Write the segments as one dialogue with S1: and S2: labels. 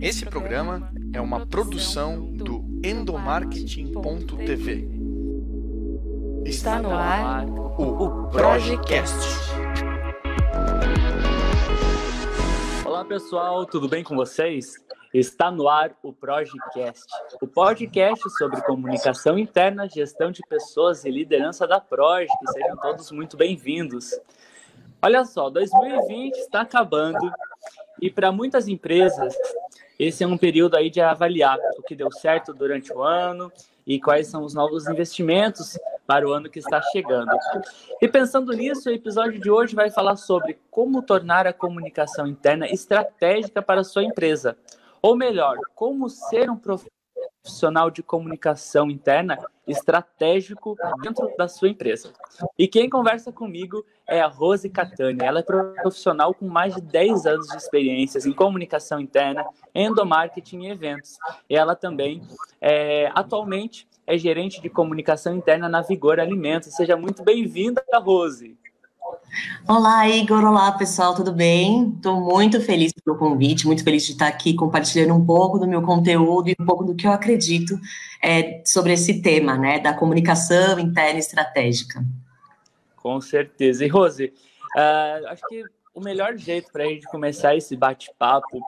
S1: Esse programa é uma produção do endomarketing.tv.
S2: Está no ar
S1: o Projecast.
S3: Olá pessoal, tudo bem com vocês? Está no ar o Projecast, o podcast sobre comunicação interna, gestão de pessoas e liderança da Proj. Sejam todos muito bem-vindos. Olha só, 2020 está acabando e para muitas empresas esse é um período aí de avaliar o que deu certo durante o ano e quais são os novos investimentos para o ano que está chegando. E pensando nisso, o episódio de hoje vai falar sobre como tornar a comunicação interna estratégica para a sua empresa. Ou melhor, como ser um profissional de comunicação interna estratégico dentro da sua empresa. E quem conversa comigo é a Rose Catania. Ela é profissional com mais de 10 anos de experiências em comunicação interna, endomarketing e eventos. E ela também, é, atualmente, é gerente de comunicação interna na Vigor Alimentos. Seja muito bem-vinda, Rose.
S2: Olá, Igor. Olá, pessoal, tudo bem? Estou muito feliz pelo convite, muito feliz de estar aqui compartilhando um pouco do meu conteúdo e um pouco do que eu acredito é, sobre esse tema, né, da comunicação interna estratégica.
S3: Com certeza. E, Rose, uh, acho que o melhor jeito para a gente começar esse bate-papo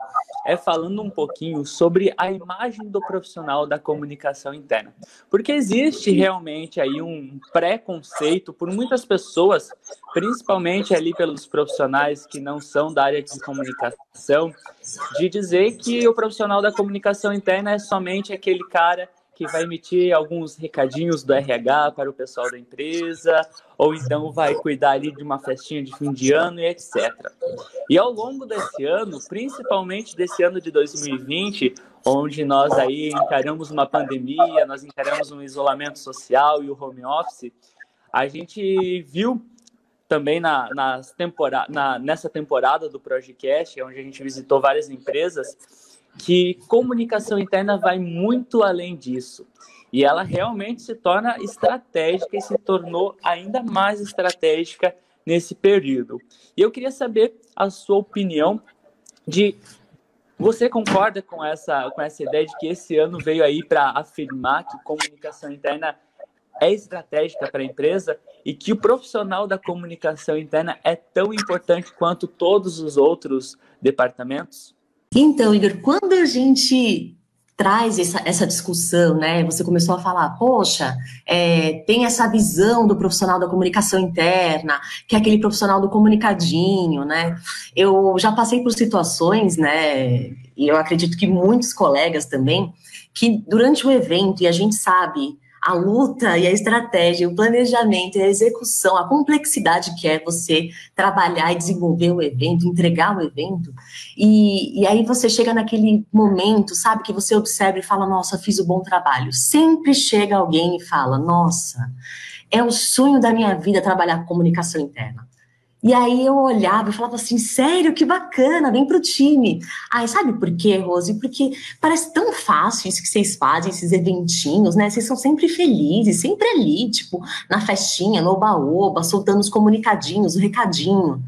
S3: é falando um pouquinho sobre a imagem do profissional da comunicação interna. Porque existe realmente aí um preconceito por muitas pessoas, principalmente ali pelos profissionais que não são da área de comunicação, de dizer que o profissional da comunicação interna é somente aquele cara que vai emitir alguns recadinhos do RH para o pessoal da empresa, ou então vai cuidar ali de uma festinha de fim de ano e etc. E ao longo desse ano, principalmente desse ano de 2020, onde nós aí encaramos uma pandemia, nós encaramos um isolamento social e o home office, a gente viu também na, nas tempora na, nessa temporada do Projecast, onde a gente visitou várias empresas, que comunicação interna vai muito além disso. E ela realmente se torna estratégica e se tornou ainda mais estratégica nesse período. E eu queria saber a sua opinião de você concorda com essa com essa ideia de que esse ano veio aí para afirmar que comunicação interna é estratégica para a empresa e que o profissional da comunicação interna é tão importante quanto todos os outros departamentos?
S2: Então, Igor, quando a gente traz essa, essa discussão, né? Você começou a falar, poxa, é, tem essa visão do profissional da comunicação interna, que é aquele profissional do comunicadinho, né? Eu já passei por situações, né? E eu acredito que muitos colegas também, que durante o evento, e a gente sabe a luta e a estratégia, o planejamento e a execução, a complexidade que é você trabalhar e desenvolver o evento, entregar o evento, e, e aí você chega naquele momento, sabe, que você observa e fala, nossa, fiz o um bom trabalho. Sempre chega alguém e fala, nossa, é o sonho da minha vida trabalhar com comunicação interna. E aí eu olhava e falava assim, sério, que bacana, vem pro time. Ai, sabe por quê, Rose? Porque parece tão fácil isso que vocês fazem, esses eventinhos, né? Vocês são sempre felizes, sempre ali, tipo, na festinha, no oba-oba, soltando os comunicadinhos, o recadinho.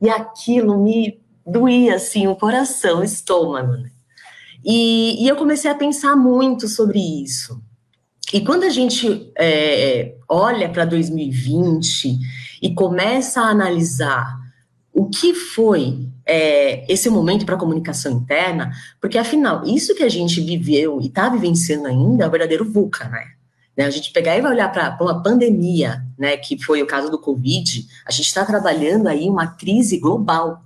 S2: E aquilo me doía, assim, o coração, o estômago, né? E, e eu comecei a pensar muito sobre isso. E quando a gente é, olha para 2020 e começa a analisar o que foi é, esse momento para a comunicação interna, porque afinal, isso que a gente viveu e está vivenciando ainda é o verdadeiro VUCA, né? né? A gente pegar e vai olhar para uma pandemia, né, que foi o caso do Covid, a gente está trabalhando aí uma crise global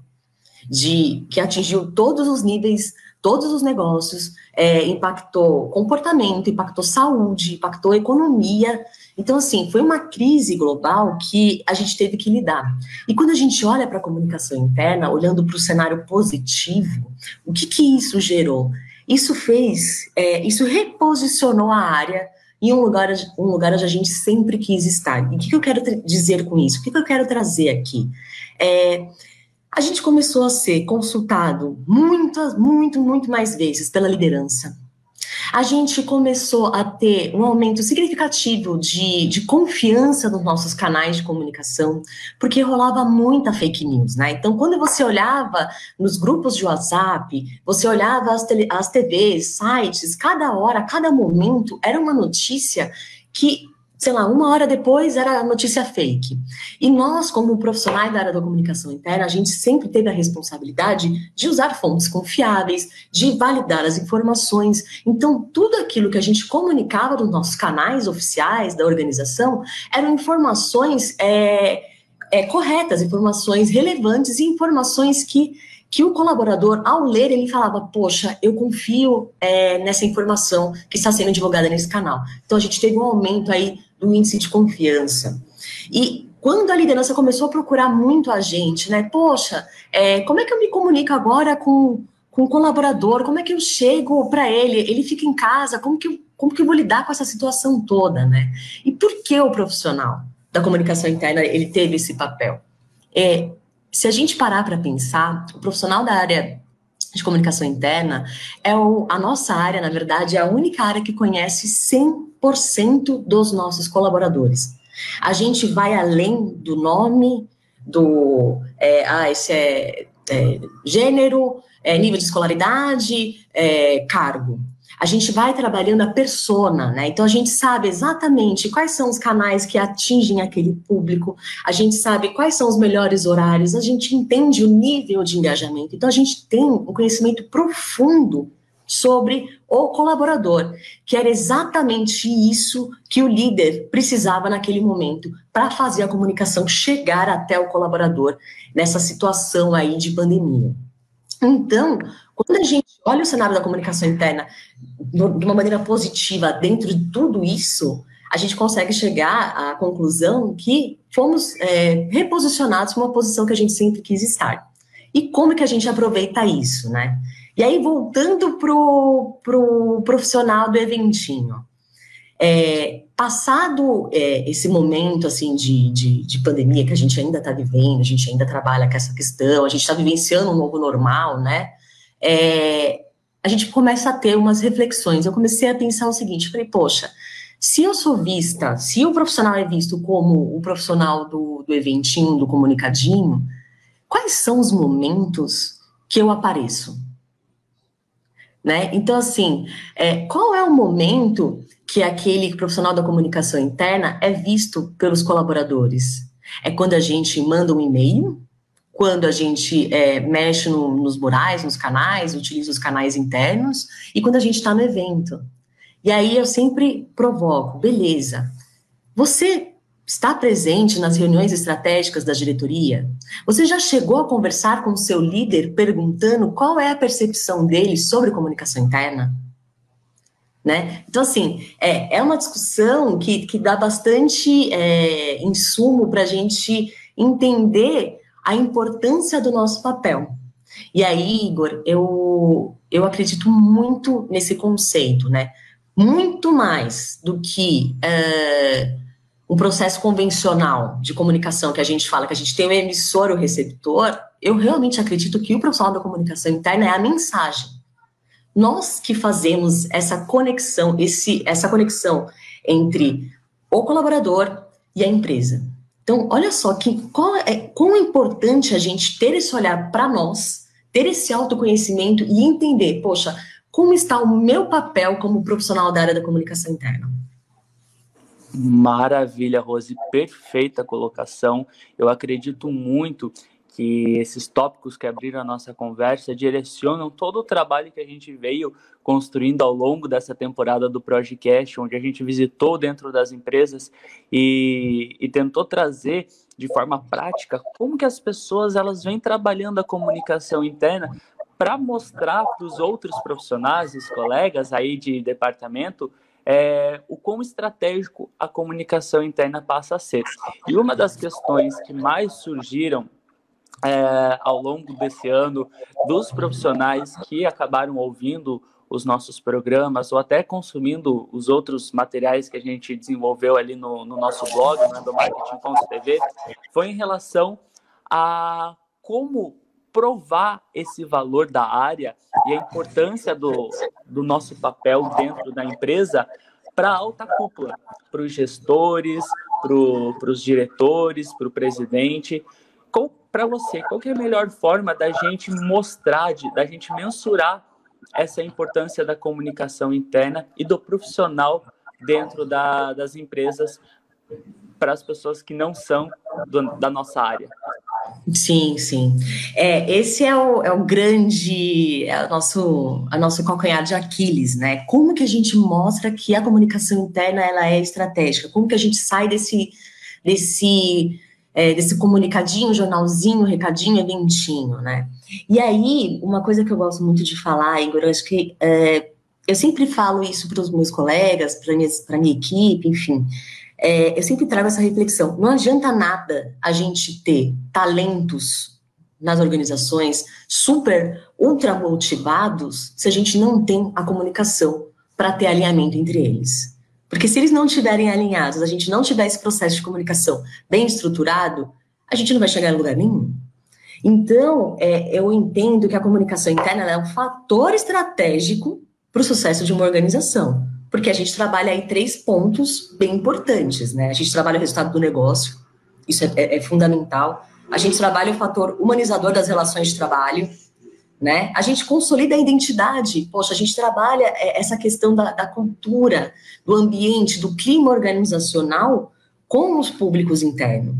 S2: de que atingiu todos os níveis, todos os negócios, é, impactou comportamento, impactou saúde, impactou economia, então, assim, foi uma crise global que a gente teve que lidar. E quando a gente olha para a comunicação interna, olhando para o cenário positivo, o que, que isso gerou? Isso fez, é, isso reposicionou a área em um lugar, um lugar onde a gente sempre quis estar. E o que, que eu quero dizer com isso? O que, que eu quero trazer aqui? É, a gente começou a ser consultado muitas, muito, muito mais vezes pela liderança a gente começou a ter um aumento significativo de, de confiança nos nossos canais de comunicação, porque rolava muita fake news, né? Então, quando você olhava nos grupos de WhatsApp, você olhava as, tele, as TVs, sites, cada hora, cada momento, era uma notícia que sei lá, uma hora depois era notícia fake. E nós, como profissionais da área da comunicação interna, a gente sempre teve a responsabilidade de usar fontes confiáveis, de validar as informações. Então, tudo aquilo que a gente comunicava nos nossos canais oficiais da organização eram informações é, é, corretas, informações relevantes e informações que que o colaborador, ao ler, ele falava, poxa, eu confio é, nessa informação que está sendo divulgada nesse canal. Então, a gente teve um aumento aí do índice de confiança. E quando a liderança começou a procurar muito a gente, né? Poxa, é, como é que eu me comunico agora com, com o colaborador? Como é que eu chego para ele? Ele fica em casa? Como que, eu, como que eu vou lidar com essa situação toda, né? E por que o profissional da comunicação interna ele teve esse papel? É, se a gente parar para pensar, o profissional da área de comunicação interna é o, a nossa área, na verdade, é a única área que conhece 100% dos nossos colaboradores. A gente vai além do nome, do é, ah, esse é, é gênero, é, nível de escolaridade, é, cargo a gente vai trabalhando a persona, né? Então a gente sabe exatamente quais são os canais que atingem aquele público, a gente sabe quais são os melhores horários, a gente entende o nível de engajamento. Então a gente tem um conhecimento profundo sobre o colaborador, que era exatamente isso que o líder precisava naquele momento para fazer a comunicação chegar até o colaborador nessa situação aí de pandemia. Então, quando a gente olha o cenário da comunicação interna de uma maneira positiva dentro de tudo isso, a gente consegue chegar à conclusão que fomos é, reposicionados para uma posição que a gente sempre quis estar. E como que a gente aproveita isso, né? E aí, voltando para o pro profissional do eventinho. É, passado é, esse momento assim de, de, de, pandemia que a gente ainda está vivendo, a gente ainda trabalha com essa questão, a gente está vivenciando um novo normal, né? É, a gente começa a ter umas reflexões. Eu comecei a pensar o seguinte: falei, poxa, se eu sou vista, se o profissional é visto como o profissional do, do eventinho, do comunicadinho, quais são os momentos que eu apareço? Né? Então, assim, é, qual é o momento que aquele profissional da comunicação interna é visto pelos colaboradores? É quando a gente manda um e-mail, quando a gente é, mexe no, nos murais, nos canais, utiliza os canais internos, e quando a gente está no evento. E aí eu sempre provoco, beleza, você está presente nas reuniões estratégicas da diretoria? Você já chegou a conversar com o seu líder perguntando qual é a percepção dele sobre comunicação interna? Né? Então, assim, é, é uma discussão que, que dá bastante é, insumo para a gente entender a importância do nosso papel. E aí, Igor, eu, eu acredito muito nesse conceito, né? Muito mais do que é, um processo convencional de comunicação que a gente fala, que a gente tem o emissor o receptor, eu realmente acredito que o profissional da comunicação interna é a mensagem nós que fazemos essa conexão, esse, essa conexão entre o colaborador e a empresa. Então, olha só que qual é quão importante a gente ter esse olhar para nós, ter esse autoconhecimento e entender, poxa, como está o meu papel como profissional da área da comunicação interna.
S3: Maravilha, Rose, perfeita colocação. Eu acredito muito que esses tópicos que abriram a nossa conversa direcionam todo o trabalho que a gente veio construindo ao longo dessa temporada do Projecast, onde a gente visitou dentro das empresas e, e tentou trazer de forma prática como que as pessoas elas vêm trabalhando a comunicação interna para mostrar para os outros profissionais, os colegas aí de departamento, é, o quão estratégico a comunicação interna passa a ser. E uma das questões que mais surgiram é, ao longo desse ano dos profissionais que acabaram ouvindo os nossos programas ou até consumindo os outros materiais que a gente desenvolveu ali no, no nosso blog, né, do marketing.tv, foi em relação a como provar esse valor da área e a importância do, do nosso papel dentro da empresa para a alta cúpula, para os gestores, para os diretores, para o presidente. Para você, qual é a melhor forma da gente mostrar, de, da gente mensurar essa importância da comunicação interna e do profissional dentro da, das empresas para as pessoas que não são do, da nossa área?
S2: Sim, sim. É, esse é o, é o grande, é o nosso, a nosso calcanhar de Aquiles, né? Como que a gente mostra que a comunicação interna ela é estratégica? Como que a gente sai desse, desse, é, desse comunicadinho, jornalzinho, recadinho, eventinho, né? E aí, uma coisa que eu gosto muito de falar, Igor, acho que é, eu sempre falo isso para os meus colegas, para a minha equipe, enfim é, eu sempre trago essa reflexão. Não adianta nada a gente ter talentos nas organizações super ultra motivados se a gente não tem a comunicação para ter alinhamento entre eles. Porque se eles não estiverem alinhados, a gente não tiver esse processo de comunicação bem estruturado, a gente não vai chegar a lugar nenhum. Então, é, eu entendo que a comunicação interna é um fator estratégico para o sucesso de uma organização porque a gente trabalha aí três pontos bem importantes, né? A gente trabalha o resultado do negócio, isso é, é, é fundamental. A gente trabalha o fator humanizador das relações de trabalho, né? A gente consolida a identidade. Poxa, a gente trabalha é, essa questão da, da cultura, do ambiente, do clima organizacional com os públicos internos.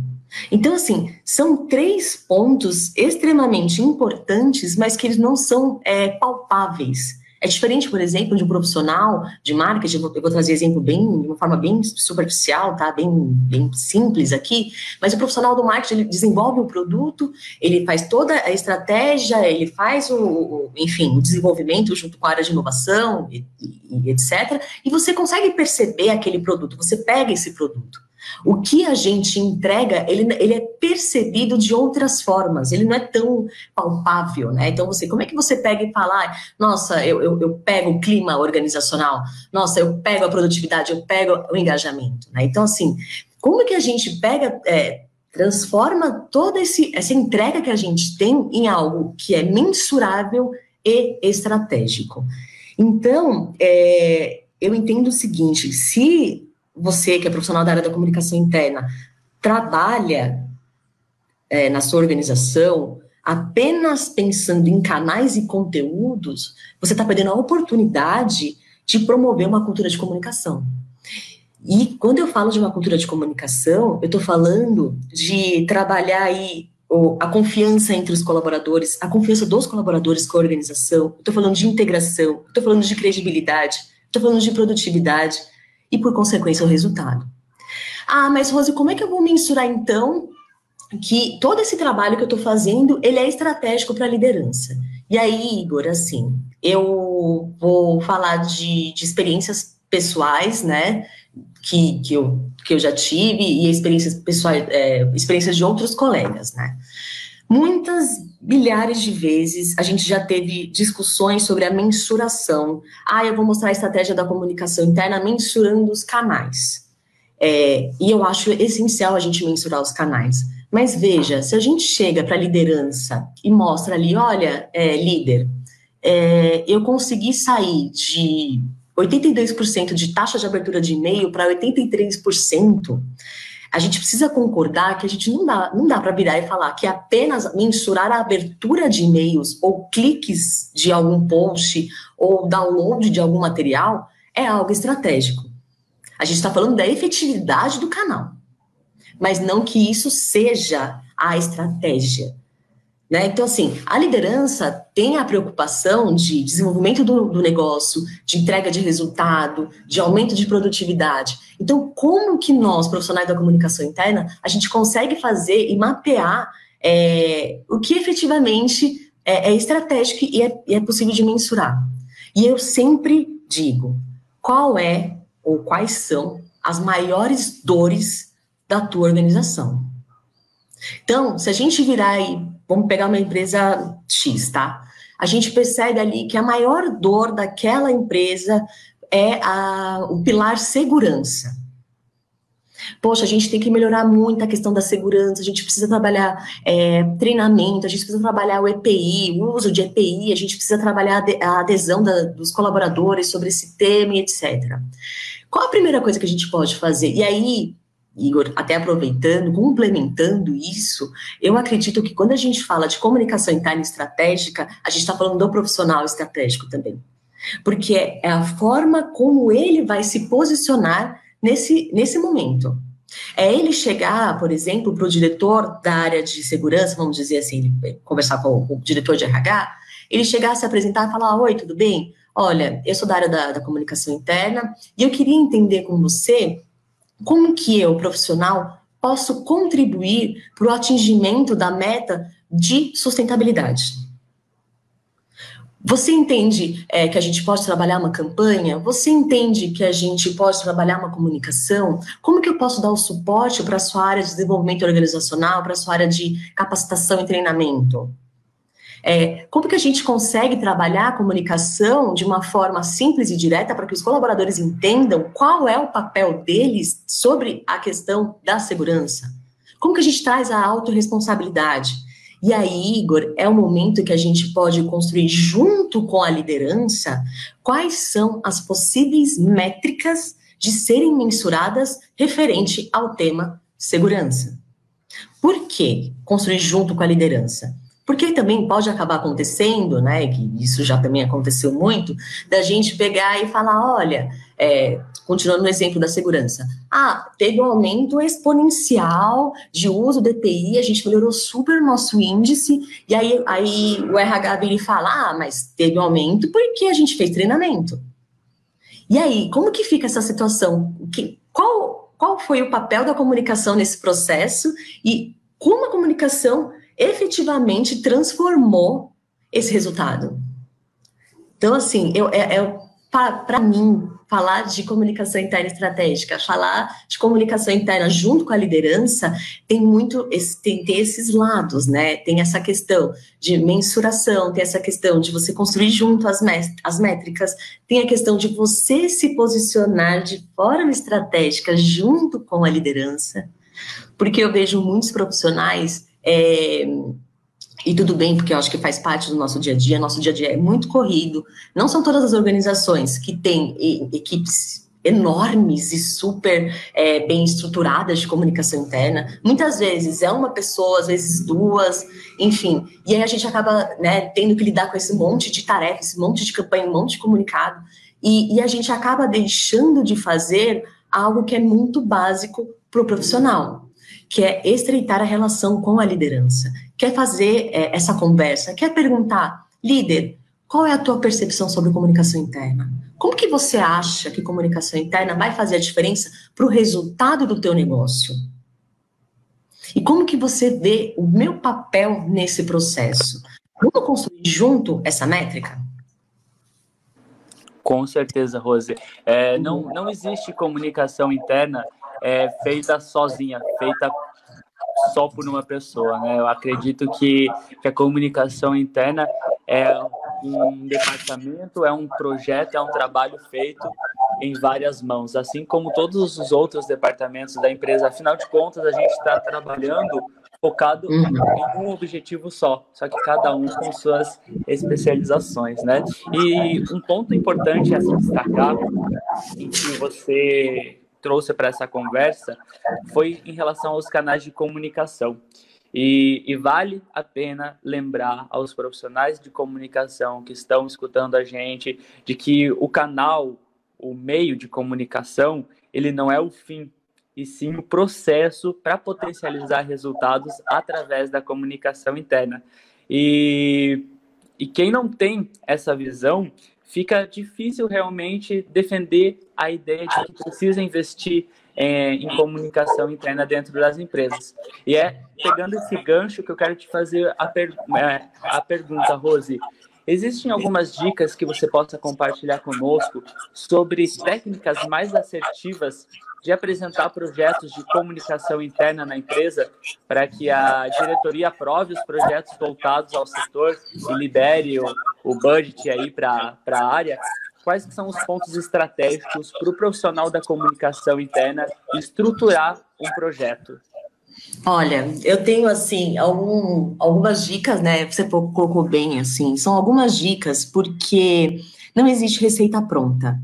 S2: Então, assim, são três pontos extremamente importantes, mas que eles não são é, palpáveis. É diferente, por exemplo, de um profissional de marketing, eu vou, trazer exemplo bem, de uma forma bem superficial, tá? Bem, bem simples aqui, mas o profissional do marketing, desenvolve o produto, ele faz toda a estratégia, ele faz o, o enfim, o desenvolvimento junto com a área de inovação e, e, e etc. E você consegue perceber aquele produto, você pega esse produto. O que a gente entrega, ele, ele é percebido de outras formas, ele não é tão palpável, né? Então, você, como é que você pega e fala, nossa, eu, eu, eu pego o clima organizacional, nossa, eu pego a produtividade, eu pego o engajamento, né? Então, assim, como que a gente pega, é, transforma toda esse, essa entrega que a gente tem em algo que é mensurável e estratégico? Então, é, eu entendo o seguinte: se você, que é profissional da área da comunicação interna, trabalha é, na sua organização apenas pensando em canais e conteúdos, você está perdendo a oportunidade de promover uma cultura de comunicação. E quando eu falo de uma cultura de comunicação, eu estou falando de trabalhar aí a confiança entre os colaboradores, a confiança dos colaboradores com a organização, estou falando de integração, estou falando de credibilidade, estou falando de produtividade, e, por consequência, o resultado. Ah, mas Rose, como é que eu vou mensurar então que todo esse trabalho que eu estou fazendo ele é estratégico para a liderança? E aí, Igor, assim, eu vou falar de, de experiências pessoais, né, que, que, eu, que eu já tive e experiências pessoais, é, experiências de outros colegas, né. Muitas milhares de vezes a gente já teve discussões sobre a mensuração. Ah, eu vou mostrar a estratégia da comunicação interna mensurando os canais. É, e eu acho essencial a gente mensurar os canais. Mas veja, se a gente chega para a liderança e mostra ali, olha, é, líder, é, eu consegui sair de 82% de taxa de abertura de e-mail para 83%, a gente precisa concordar que a gente não dá, não dá para virar e falar que apenas mensurar a abertura de e-mails ou cliques de algum post ou download de algum material é algo estratégico. A gente está falando da efetividade do canal, mas não que isso seja a estratégia. Né? Então, assim, a liderança tem a preocupação de desenvolvimento do, do, negócio, de entrega de resultado, de aumento de produtividade. Então, como que nós, profissionais da comunicação interna, a gente consegue fazer e mapear é, o que efetivamente é, é estratégico e é, e é possível de mensurar? E eu sempre digo, qual é ou quais são as maiores dores da tua organização? Então, se a gente virar e Vamos pegar uma empresa X, tá? A gente percebe ali que a maior dor daquela empresa é a, o pilar segurança. Poxa, a gente tem que melhorar muito a questão da segurança, a gente precisa trabalhar é, treinamento, a gente precisa trabalhar o EPI, o uso de EPI, a gente precisa trabalhar a adesão da, dos colaboradores sobre esse tema e etc. Qual a primeira coisa que a gente pode fazer? E aí, Igor, até aproveitando, complementando isso, eu acredito que quando a gente fala de comunicação interna estratégica, a gente está falando do profissional estratégico também. Porque é a forma como ele vai se posicionar nesse, nesse momento. É ele chegar, por exemplo, para o diretor da área de segurança, vamos dizer assim, conversar com o, diretor de RH, ele chegar, se apresentar e falar: Oi, tudo bem? Olha, eu sou da área da, da comunicação interna e eu queria entender com você como que eu, profissional, posso contribuir para o atingimento da meta de sustentabilidade. Você entende é, que a gente pode trabalhar uma campanha? Você entende que a gente pode trabalhar uma comunicação? Como que eu posso dar o suporte para a sua área de desenvolvimento organizacional, para a sua área de capacitação e treinamento? É, como que a gente consegue trabalhar a comunicação de uma forma simples e direta para que os colaboradores entendam qual é o papel deles sobre a questão da segurança? Como que a gente traz a autorresponsabilidade? E aí, Igor, é o momento que a gente pode construir junto com a liderança quais são as possíveis métricas de serem mensuradas referente ao tema segurança. Por que construir junto com a liderança? Porque também pode acabar acontecendo, né, que isso já também aconteceu muito, da gente pegar e falar, olha, é, continuando no exemplo da segurança, ah, teve um aumento exponencial de uso do EPI, a gente melhorou super o nosso índice, e aí, aí o RH vira e fala, ah, mas teve um aumento porque a gente fez treinamento. E aí, como que fica essa situação? Que, qual, qual foi o papel da comunicação nesse processo e como a comunicação efetivamente transformou esse resultado. Então, assim, eu, é, é para mim, falar de comunicação interna estratégica, falar de comunicação interna junto com a liderança, tem muito, tem, tem esses lados, né? Tem essa questão de mensuração, tem essa questão de você construir junto as, as métricas, tem a questão de você se posicionar de forma estratégica junto com a liderança, porque eu vejo muitos profissionais é, e tudo bem, porque eu acho que faz parte do nosso dia a dia, nosso dia a dia é muito corrido. Não são todas as organizações que têm equipes enormes e super é, bem estruturadas de comunicação interna. Muitas vezes é uma pessoa, às vezes duas, enfim. E aí a gente acaba né, tendo que lidar com esse monte de tarefas, esse monte de campanha, um monte de comunicado. E, e a gente acaba deixando de fazer algo que é muito básico para o profissional, que é estreitar a relação com a liderança, quer fazer é, essa conversa, quer perguntar, líder, qual é a tua percepção sobre comunicação interna? Como que você acha que comunicação interna vai fazer a diferença para o resultado do teu negócio? E como que você vê o meu papel nesse processo? Vamos construir junto essa métrica?
S3: Com certeza, Rose. É, não, não existe comunicação interna é, feita sozinha, feita só por uma pessoa, né? Eu acredito que, que a comunicação interna é um departamento, é um projeto, é um trabalho feito em várias mãos, assim como todos os outros departamentos da empresa. Afinal de contas, a gente está trabalhando focado uhum. em um objetivo só, só que cada um com suas especializações, né? E um ponto importante a se destacar em que você trouxe para essa conversa foi em relação aos canais de comunicação. E, e, vale a pena lembrar aos profissionais de comunicação que estão escutando a gente de que o canal, o meio de comunicação, ele não é o fim, e sim o processo para potencializar resultados através da comunicação interna. E, e quem não tem essa visão fica difícil realmente defender a ideia de que precisa investir é, em comunicação interna dentro das empresas. E é pegando esse gancho que eu quero te fazer a, per é, a pergunta, Rose. Existem algumas dicas que você possa compartilhar conosco sobre técnicas mais assertivas de apresentar projetos de comunicação interna na empresa para que a diretoria aprove os projetos voltados ao setor e libere o, o budget aí para a área. quais são os pontos estratégicos para o profissional da comunicação interna estruturar um projeto?
S2: Olha, eu tenho assim algum, algumas dicas, né? Você colocou bem assim, são algumas dicas porque não existe receita pronta.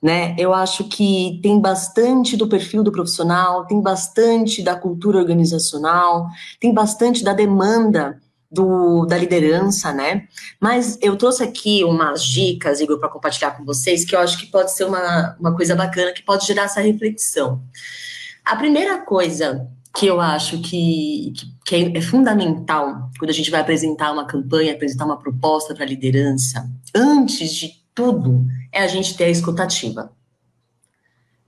S2: Né? Eu acho que tem bastante do perfil do profissional, tem bastante da cultura organizacional, tem bastante da demanda do, da liderança, né? Mas eu trouxe aqui umas dicas, Igor, para compartilhar com vocês, que eu acho que pode ser uma, uma coisa bacana, que pode gerar essa reflexão. A primeira coisa que eu acho que, que é, é fundamental quando a gente vai apresentar uma campanha, apresentar uma proposta para a liderança, antes de tudo, é a gente ter a escutativa.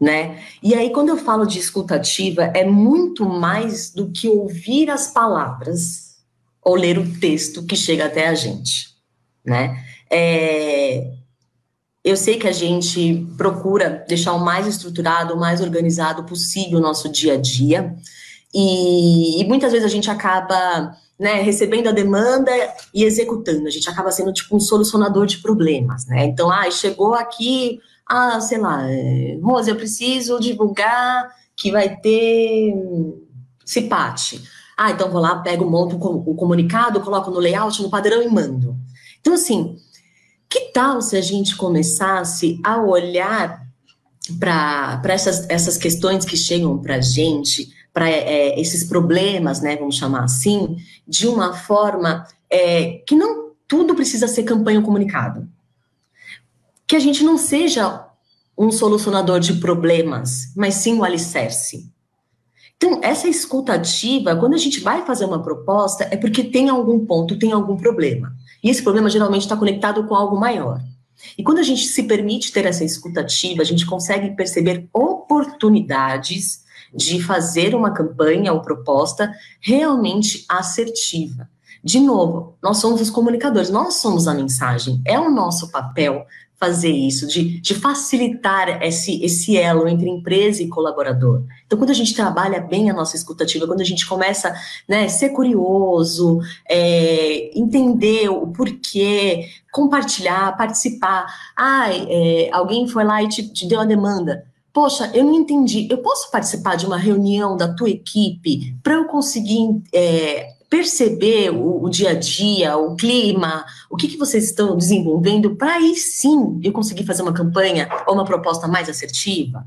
S2: Né? E aí, quando eu falo de escutativa, é muito mais do que ouvir as palavras ou ler o texto que chega até a gente, né? É, eu sei que a gente procura deixar o mais estruturado, o mais organizado possível o nosso dia a dia, e, e muitas vezes a gente acaba né, recebendo a demanda e executando. A gente acaba sendo tipo um solucionador de problemas, né? Então, ah, chegou aqui, ah, sei lá, Rose, eu preciso divulgar que vai ter CIPAT. Ah, então vou lá, pego, monto o comunicado, coloco no layout, no padrão e mando. Então, assim, que tal se a gente começasse a olhar para essas, essas questões que chegam para a gente para é, esses problemas, né, vamos chamar assim, de uma forma é, que não tudo precisa ser campanha comunicado. Que a gente não seja um solucionador de problemas, mas sim o alicerce. Então, essa escutativa, quando a gente vai fazer uma proposta, é porque tem algum ponto, tem algum problema. E esse problema geralmente está conectado com algo maior. E quando a gente se permite ter essa escutativa, a gente consegue perceber oportunidades de fazer uma campanha ou proposta realmente assertiva. De novo, nós somos os comunicadores, nós somos a mensagem, é o nosso papel fazer isso, de, de facilitar esse, esse elo entre empresa e colaborador. Então, quando a gente trabalha bem a nossa escutativa, quando a gente começa né, ser curioso, é, entender o porquê, compartilhar, participar. Ah, é, alguém foi lá e te, te deu a demanda. Poxa, eu não entendi. Eu posso participar de uma reunião da tua equipe para eu conseguir é, perceber o, o, dia a dia, o clima, o que, que vocês estão desenvolvendo, para aí sim eu conseguir fazer uma campanha ou uma proposta mais assertiva?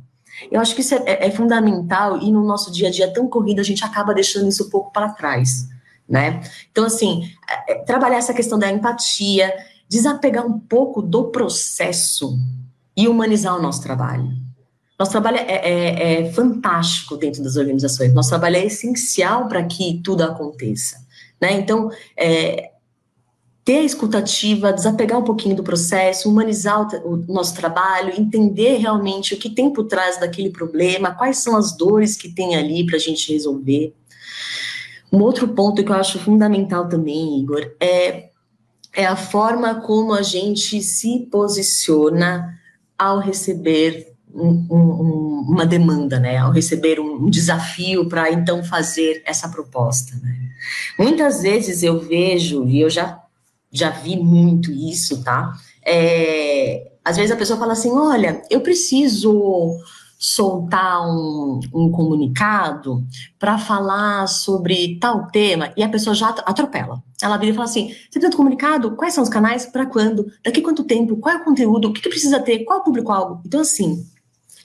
S2: Eu acho que isso é, é, é fundamental e no nosso dia a dia tão corrido a gente acaba deixando isso um pouco para trás, né? Então, assim, é, é, trabalhar essa questão da empatia, desapegar um pouco do processo e humanizar o nosso trabalho. Nosso trabalho é, é, é fantástico dentro das organizações, nosso trabalho é essencial para que tudo aconteça. Né? Então, é, ter a escutativa, desapegar um pouquinho do processo, humanizar o, o, nosso trabalho, entender realmente o que tem por trás daquele problema, quais são as dores que tem ali para a gente resolver. Um outro ponto que eu acho fundamental também, Igor, é, é a forma como a gente se posiciona ao receber um, um, uma demanda, né, ao receber um desafio para então fazer essa proposta. Né. Muitas vezes eu vejo, e eu já, já vi muito isso, tá? É, às vezes a pessoa fala assim: olha, eu preciso soltar um, um comunicado para falar sobre tal tema e a pessoa já atropela. Ela vira e fala assim: você tem outro comunicado? Quais são os canais? Para quando? Daqui quanto tempo? Qual é o conteúdo? O que, que precisa ter? Qual é o público-alvo? Então, assim,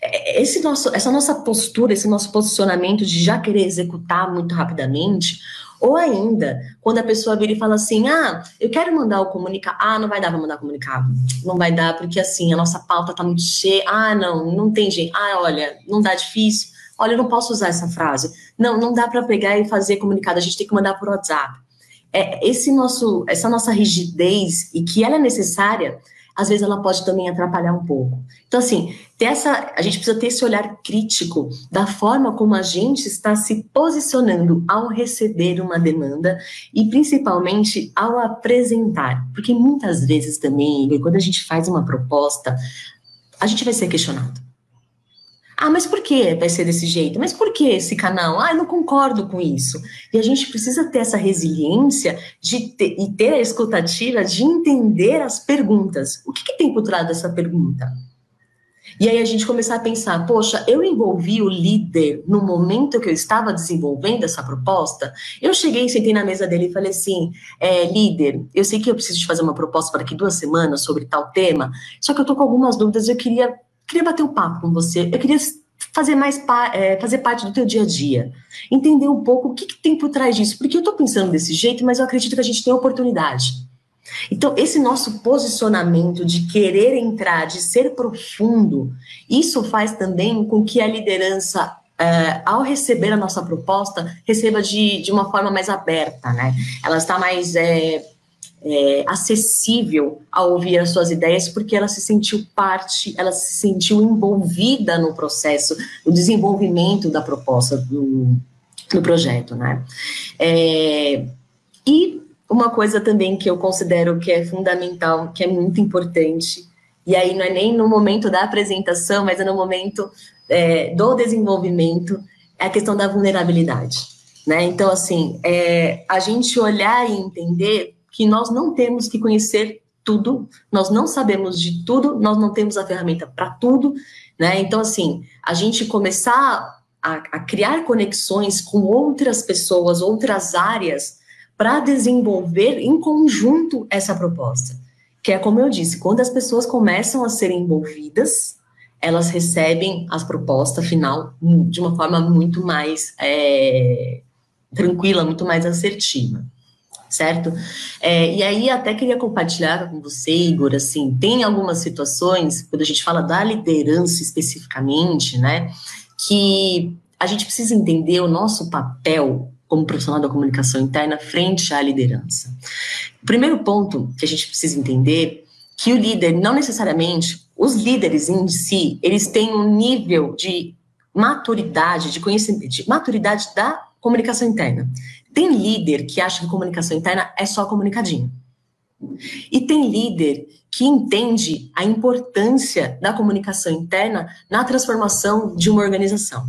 S2: esse nosso, essa nossa postura, esse nosso posicionamento de já querer executar muito rapidamente, ou ainda, quando a pessoa vira e fala assim: ah, eu quero mandar o comunicado. Ah, não vai dar para mandar comunicado. Não vai dar, porque assim, a nossa pauta tá muito cheia. Ah, não, não tem jeito. Ah, olha, não dá difícil. Olha, eu não posso usar essa frase. Não, não dá para pegar e fazer comunicado. A gente tem que mandar por WhatsApp. É, esse nosso, essa nossa rigidez, e que ela é necessária, às vezes ela pode também atrapalhar um pouco. Então, assim, essa, a gente precisa ter esse olhar crítico da forma como a gente está se posicionando ao receber uma demanda e principalmente ao apresentar. Porque muitas vezes também, quando a gente faz uma proposta, a gente vai ser questionado. Ah, mas por que vai ser desse jeito? Mas por que esse canal? Ah, eu não concordo com isso. E a gente precisa ter essa resiliência de ter, e ter a escutativa de entender as perguntas. O que, que tem por trás dessa pergunta? E aí a gente começar a pensar, poxa, eu envolvi o líder no momento que eu estava desenvolvendo essa proposta. Eu cheguei, sentei na mesa dele e falei assim, é, líder, eu sei que eu preciso de fazer uma proposta para daqui duas semanas sobre tal tema, só que eu tô com algumas dúvidas, eu queria queria bater um papo com você, eu queria fazer mais é, fazer parte do teu dia a dia, entender um pouco o que, que tem por trás disso, porque eu estou pensando desse jeito, mas eu acredito que a gente tem oportunidade. Então, esse nosso posicionamento de querer entrar, de ser profundo, isso faz também com que a liderança, é, ao receber a nossa proposta, receba de, de uma forma mais aberta, né? Ela está mais é, é, acessível a ouvir as suas ideias, porque ela se sentiu parte, ela se sentiu envolvida no processo, no desenvolvimento da proposta do, do projeto, né? É, e uma coisa também que eu considero que é fundamental, que é muito importante, e aí não é nem no momento da apresentação, mas é no momento é, do desenvolvimento, é a questão da vulnerabilidade. Né? Então, assim, é, a gente olhar e entender que nós não temos que conhecer tudo, nós não sabemos de tudo, nós não temos a ferramenta para tudo, né? Então, assim, a gente começar a, a criar conexões com outras pessoas, outras áreas, para desenvolver em conjunto essa proposta. Que é como eu disse, quando as pessoas começam a ser envolvidas, elas recebem as propostas final de uma forma muito mais é, tranquila, muito mais assertiva certo? É, e aí até queria compartilhar com você, Igor, assim, tem algumas situações, quando a gente fala da liderança especificamente, né, que a gente precisa entender o nosso papel como profissional da comunicação interna frente à liderança. O primeiro ponto que a gente precisa entender que o líder não necessariamente os líderes em si, eles têm um nível de maturidade, de conhecimento, de maturidade da comunicação interna. Tem líder que acha que comunicação interna é só comunicadinho. E tem líder que entende a importância da comunicação interna na transformação de uma organização.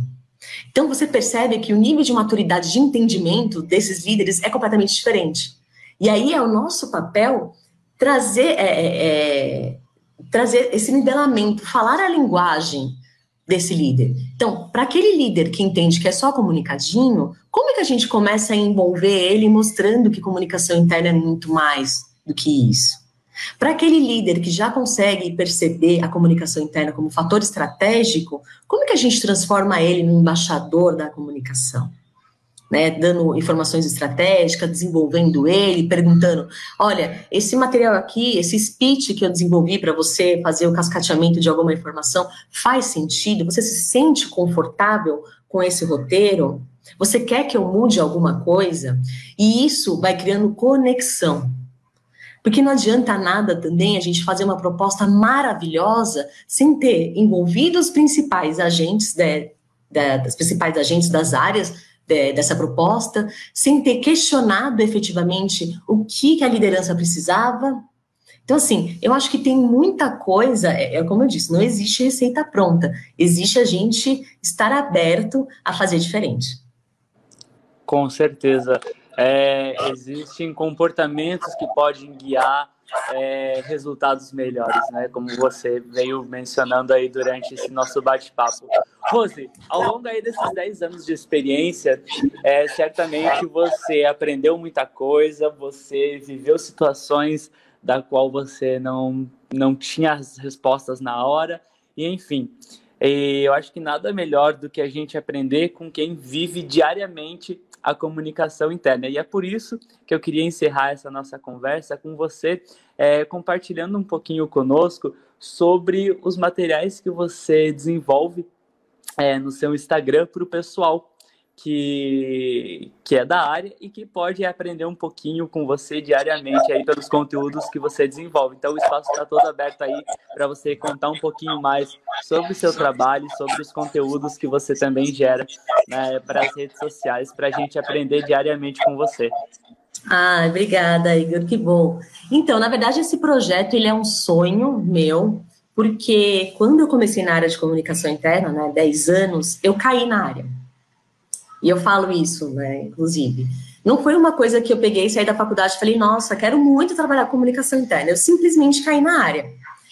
S2: Então você percebe que o nível de maturidade de entendimento desses líderes é completamente diferente. E aí é o nosso papel trazer, é, é, é trazer esse nivelamento, falar a linguagem desse líder. Então, para aquele líder que entende que é só comunicadinho, como é que a gente começa a envolver ele mostrando que comunicação interna é muito mais do que isso? Para aquele líder que já consegue perceber a comunicação interna como fator estratégico, como é que a gente transforma ele no embaixador da comunicação? né, dando informações estratégicas, desenvolvendo ele, perguntando: olha, esse material aqui, esse speech que eu desenvolvi para você fazer o cascateamento de alguma informação, faz sentido? Você se sente confortável com esse roteiro? Você quer que eu mude alguma coisa? E isso vai criando conexão. Porque não adianta nada também a gente fazer uma proposta maravilhosa sem ter envolvido os principais agentes de, de, das principais agentes das áreas de, dessa proposta, sem ter questionado efetivamente o que, que a liderança precisava. Então, assim, eu acho que tem muita coisa, é, é como eu disse, não existe receita pronta, existe a gente estar aberto a fazer diferente.
S3: Com certeza. É, existem comportamentos que podem guiar é, resultados melhores, né? Como você veio mencionando aí durante esse nosso bate-papo. Rose, ao longo aí desses 10 anos de experiência, é, certamente você aprendeu muita coisa, você viveu situações da qual você não, não tinha as respostas na hora, e enfim. E eu acho que nada melhor do que a gente aprender com quem vive diariamente a comunicação interna. E é por isso que eu queria encerrar essa nossa conversa com você, é, compartilhando um pouquinho conosco sobre os materiais que você desenvolve é, no seu Instagram para o pessoal que, que é da área e que pode aprender um pouquinho com você diariamente aí pelos conteúdos que você desenvolve. Então o espaço está todo aberto aí para você contar um pouquinho mais sobre o seu trabalho, sobre os conteúdos que você também gera né, para as redes sociais, para a gente aprender diariamente com você.
S2: Ah, obrigada, Igor, que bom. Então, na verdade, esse projeto ele é um sonho meu, porque quando eu comecei na área de comunicação interna, né, 10 anos, eu caí na área. E eu falo isso, né, inclusive. Não foi uma coisa que eu peguei, saí da faculdade e falei, nossa, quero muito trabalhar com comunicação interna. Eu simplesmente caí na área.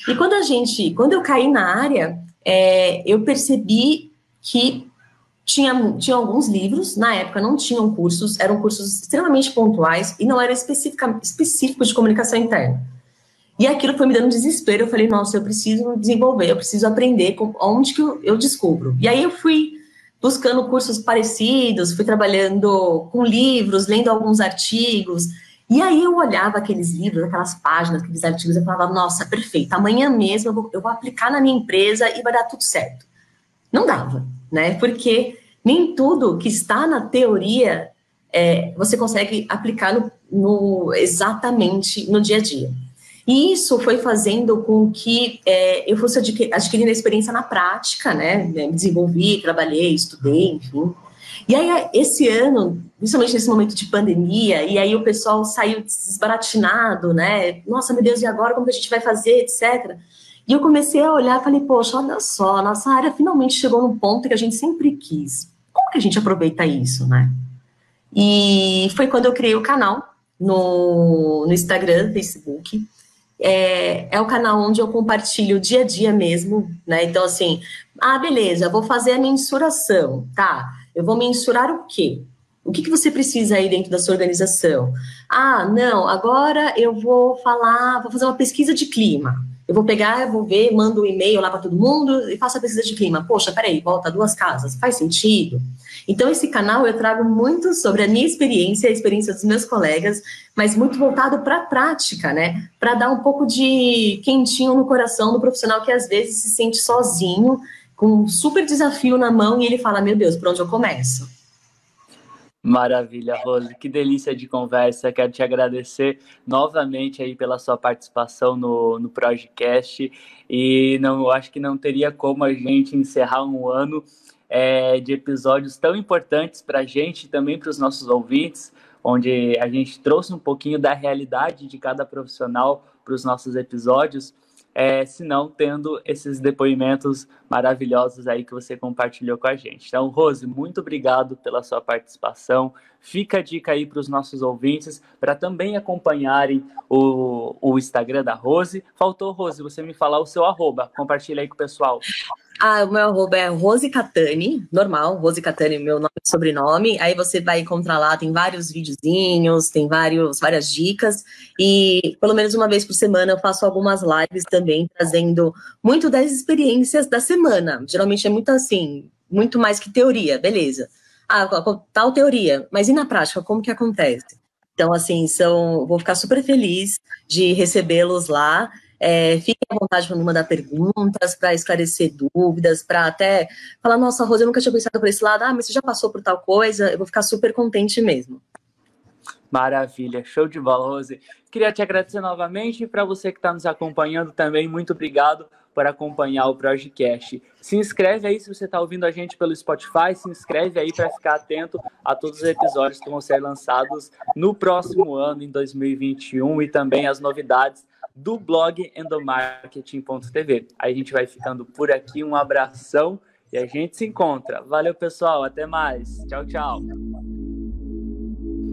S2: E quando a gente, quando eu caí na área, é, eu percebi que tinha, tinha alguns livros, na época não tinham cursos, eram cursos extremamente pontuais e não eram específicos de comunicação interna. E aquilo foi me dando desespero. Eu falei, nossa, eu preciso desenvolver, eu preciso aprender com, onde que eu, eu descubro. E aí eu fui buscando cursos parecidos, fui trabalhando com livros, lendo alguns artigos. E aí eu olhava aqueles livros, aquelas páginas, aqueles artigos, e falava, nossa, perfeito, amanhã mesmo eu vou, eu vou aplicar na minha empresa e vai dar tudo certo. Não dava, né? Porque nem tudo que está na teoria é, você consegue aplicar no, no, exatamente no dia a dia. E isso foi fazendo com que é, eu fosse adquirindo a experiência na prática, né? Me desenvolvi, trabalhei, estudei, enfim. E aí, esse ano, principalmente nesse momento de pandemia, e aí o pessoal saiu desbaratinado, né? Nossa, meu Deus, e agora como que a gente vai fazer, etc. E eu comecei a olhar e falei, poxa, olha só, nossa área finalmente chegou num ponto que a gente sempre quis. Como que a gente aproveita isso, né? E foi quando eu criei o canal no, no Instagram, Facebook, é, é o canal onde eu compartilho o dia a dia mesmo, né? Então, assim, ah, beleza, vou fazer a mensuração, tá? Eu vou mensurar o quê? O que, que você precisa aí dentro da sua organização? Ah, não, agora eu vou falar, vou fazer uma pesquisa de clima. Eu vou pegar, eu vou ver, mando um e-mail lá para todo mundo e faço a pesquisa de clima. Poxa, peraí, volta duas casas, faz sentido? Então, esse canal eu trago muito sobre a minha experiência, a experiência dos meus colegas, mas muito voltado para a prática, né? Para dar um pouco de quentinho no coração do profissional que às vezes se sente sozinho, com um super desafio na mão e ele fala: Meu Deus, por onde eu começo?
S3: Maravilha, Rose. Que delícia de conversa. Quero te agradecer novamente aí pela sua participação no, no Projecast. E não acho que não teria como a gente encerrar um ano é, de episódios tão importantes para a gente e também para os nossos ouvintes, onde a gente trouxe um pouquinho da realidade de cada profissional para os nossos episódios é, se não tendo esses depoimentos maravilhosos aí que você compartilhou com a gente. Então, Rose, muito obrigado pela sua participação. Fica a dica aí para os nossos ouvintes para também acompanharem o, o Instagram da Rose. Faltou, Rose, você me falar o seu arroba. Compartilha aí com o pessoal.
S2: Ah, o meu arroba é Rose Catani, normal, Rose Catani, meu nome e sobrenome. Aí você vai encontrar lá, tem vários videozinhos, tem vários, várias dicas. E pelo menos uma vez por semana eu faço algumas lives também, trazendo muito das experiências da semana. Geralmente é muito assim, muito mais que teoria, beleza. Ah, tal teoria, mas e na prática, como que acontece? Então, assim, são, vou ficar super feliz de recebê-los lá. É, fiquem à vontade para me mandar perguntas, para esclarecer dúvidas, para até falar, nossa, Rosa, eu nunca tinha pensado por esse lado, ah, mas você já passou por tal coisa, eu vou ficar super contente mesmo.
S3: Maravilha, show de bola, Rose. Queria te agradecer novamente e para você que está nos acompanhando também, muito obrigado por acompanhar o Projecast. Se inscreve aí se você está ouvindo a gente pelo Spotify, se inscreve aí para ficar atento a todos os episódios que vão ser lançados no próximo ano, em 2021, e também as novidades do blog endomarketing.tv. Aí a gente vai ficando por aqui, um abração e a gente se encontra. Valeu, pessoal, até mais. Tchau, tchau.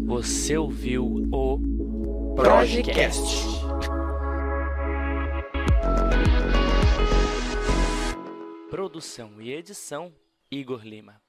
S1: Você ouviu o Projecast. Produção e edição Igor Lima.